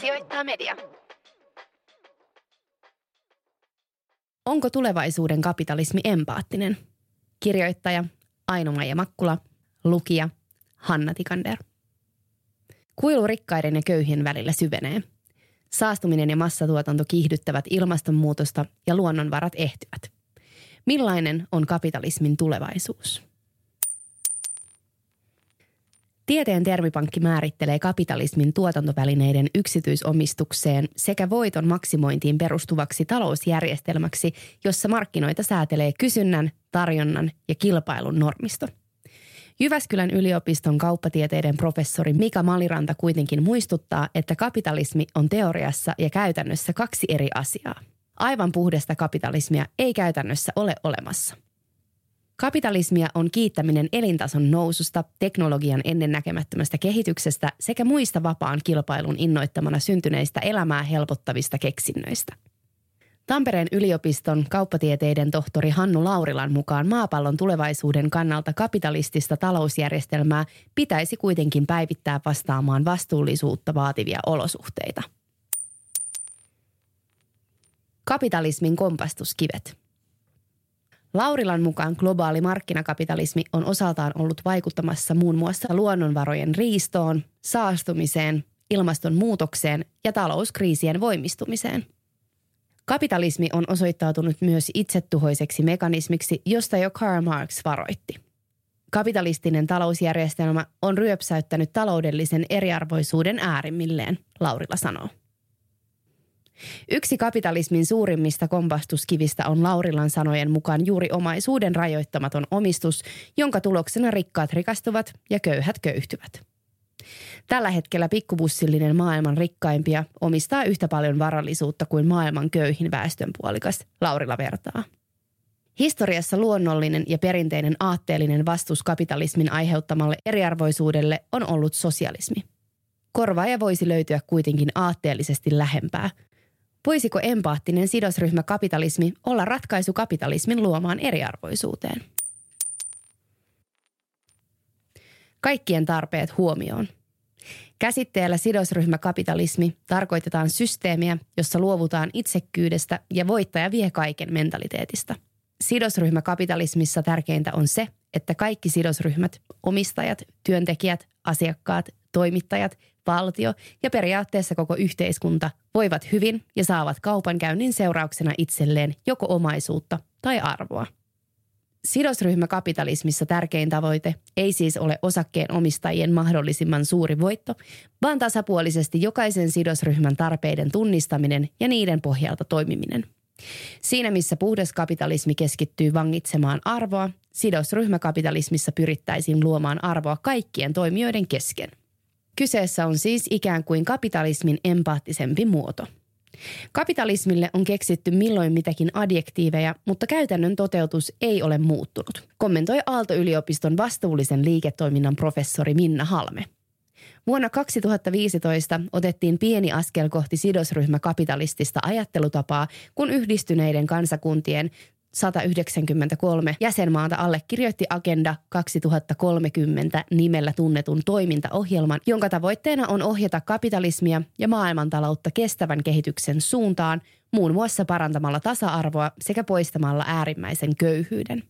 sijoittaa media. Onko tulevaisuuden kapitalismi empaattinen? Kirjoittaja Aino-Maija Makkula, lukija Hanna Tikander. Kuilu rikkaiden ja köyhien välillä syvenee. Saastuminen ja massatuotanto kiihdyttävät ilmastonmuutosta ja luonnonvarat ehtyvät. Millainen on kapitalismin tulevaisuus? Tieteen termipankki määrittelee kapitalismin tuotantovälineiden yksityisomistukseen sekä voiton maksimointiin perustuvaksi talousjärjestelmäksi, jossa markkinoita säätelee kysynnän, tarjonnan ja kilpailun normisto. Jyväskylän yliopiston kauppatieteiden professori Mika Maliranta kuitenkin muistuttaa, että kapitalismi on teoriassa ja käytännössä kaksi eri asiaa. Aivan puhdasta kapitalismia ei käytännössä ole olemassa. Kapitalismia on kiittäminen elintason noususta, teknologian ennennäkemättömästä kehityksestä sekä muista vapaan kilpailun innoittamana syntyneistä elämää helpottavista keksinnöistä. Tampereen yliopiston kauppatieteiden tohtori Hannu Laurilan mukaan maapallon tulevaisuuden kannalta kapitalistista talousjärjestelmää pitäisi kuitenkin päivittää vastaamaan vastuullisuutta vaativia olosuhteita. Kapitalismin kompastuskivet – Laurilan mukaan globaali markkinakapitalismi on osaltaan ollut vaikuttamassa muun muassa luonnonvarojen riistoon, saastumiseen, ilmastonmuutokseen ja talouskriisien voimistumiseen. Kapitalismi on osoittautunut myös itsetuhoiseksi mekanismiksi, josta jo Karl Marx varoitti. Kapitalistinen talousjärjestelmä on ryöpsäyttänyt taloudellisen eriarvoisuuden äärimmilleen, Laurila sanoo. Yksi kapitalismin suurimmista kompastuskivistä on Laurilan sanojen mukaan juuri omaisuuden rajoittamaton omistus, jonka tuloksena rikkaat rikastuvat ja köyhät köyhtyvät. Tällä hetkellä pikkubussillinen maailman rikkaimpia omistaa yhtä paljon varallisuutta kuin maailman köyhin väestönpuolikas, Laurila vertaa. Historiassa luonnollinen ja perinteinen aatteellinen vastus kapitalismin aiheuttamalle eriarvoisuudelle on ollut sosialismi. Korvaaja voisi löytyä kuitenkin aatteellisesti lähempää – Voisiko empaattinen sidosryhmä kapitalismi olla ratkaisu kapitalismin luomaan eriarvoisuuteen? Kaikkien tarpeet huomioon. Käsitteellä sidosryhmäkapitalismi tarkoitetaan systeemiä, jossa luovutaan itsekkyydestä ja voittaja vie kaiken mentaliteetista. Sidosryhmäkapitalismissa tärkeintä on se, että kaikki sidosryhmät, omistajat, työntekijät, asiakkaat, toimittajat, valtio ja periaatteessa koko yhteiskunta voivat hyvin ja saavat kaupankäynnin seurauksena itselleen joko omaisuutta tai arvoa. Sidosryhmäkapitalismissa tärkein tavoite ei siis ole osakkeen omistajien mahdollisimman suuri voitto, vaan tasapuolisesti jokaisen sidosryhmän tarpeiden tunnistaminen ja niiden pohjalta toimiminen. Siinä missä puhdas kapitalismi keskittyy vangitsemaan arvoa, sidosryhmäkapitalismissa pyrittäisiin luomaan arvoa kaikkien toimijoiden kesken – Kyseessä on siis ikään kuin kapitalismin empaattisempi muoto. Kapitalismille on keksitty milloin mitäkin adjektiiveja, mutta käytännön toteutus ei ole muuttunut, kommentoi Aalto-yliopiston vastuullisen liiketoiminnan professori Minna Halme. Vuonna 2015 otettiin pieni askel kohti sidosryhmäkapitalistista ajattelutapaa, kun yhdistyneiden kansakuntien 193 jäsenmaata allekirjoitti Agenda 2030 nimellä tunnetun toimintaohjelman, jonka tavoitteena on ohjata kapitalismia ja maailmantaloutta kestävän kehityksen suuntaan, muun muassa parantamalla tasa-arvoa sekä poistamalla äärimmäisen köyhyyden.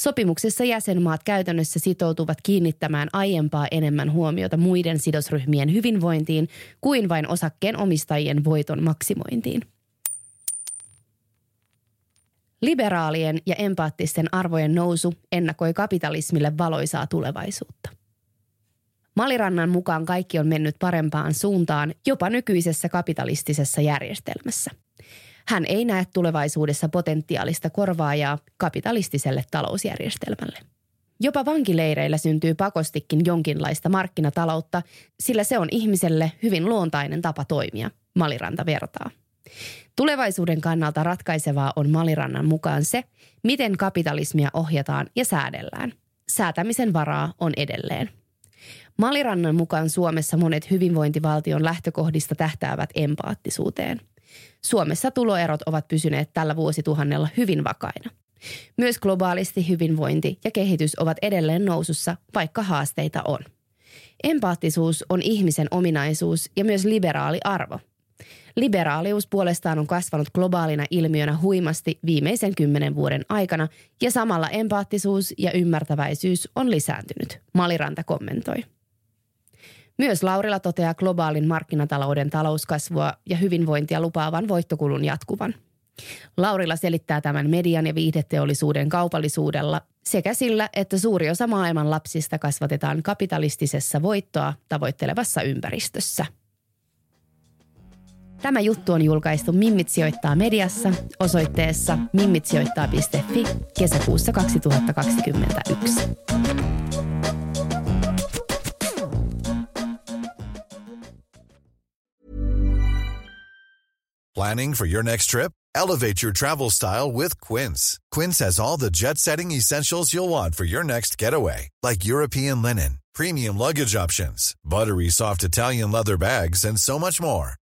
Sopimuksessa jäsenmaat käytännössä sitoutuvat kiinnittämään aiempaa enemmän huomiota muiden sidosryhmien hyvinvointiin kuin vain osakkeen omistajien voiton maksimointiin. Liberaalien ja empaattisten arvojen nousu ennakoi kapitalismille valoisaa tulevaisuutta. Malirannan mukaan kaikki on mennyt parempaan suuntaan jopa nykyisessä kapitalistisessa järjestelmässä. Hän ei näe tulevaisuudessa potentiaalista korvaajaa kapitalistiselle talousjärjestelmälle. Jopa vankileireillä syntyy pakostikin jonkinlaista markkinataloutta, sillä se on ihmiselle hyvin luontainen tapa toimia, Maliranta vertaa. Tulevaisuuden kannalta ratkaisevaa on Malirannan mukaan se, miten kapitalismia ohjataan ja säädellään. Säätämisen varaa on edelleen. Malirannan mukaan Suomessa monet hyvinvointivaltion lähtökohdista tähtäävät empaattisuuteen. Suomessa tuloerot ovat pysyneet tällä vuosituhannella hyvin vakaina. Myös globaalisti hyvinvointi ja kehitys ovat edelleen nousussa, vaikka haasteita on. Empaattisuus on ihmisen ominaisuus ja myös liberaali arvo – Liberaalius puolestaan on kasvanut globaalina ilmiönä huimasti viimeisen kymmenen vuoden aikana ja samalla empaattisuus ja ymmärtäväisyys on lisääntynyt, Maliranta kommentoi. Myös Laurila toteaa globaalin markkinatalouden talouskasvua ja hyvinvointia lupaavan voittokulun jatkuvan. Laurila selittää tämän median ja viihdeteollisuuden kaupallisuudella sekä sillä, että suuri osa maailman lapsista kasvatetaan kapitalistisessa voittoa tavoittelevassa ympäristössä – Tämä juttu on julkaistu Mimmit sijoittaa mediassa osoitteessa mimmitsijoittaa.fi kesäkuussa 2021. Planning for your next trip? Elevate your travel style with Quince. Quince has all the jet-setting essentials you'll want for your next getaway, like European linen, premium luggage options, buttery soft Italian leather bags, and so much more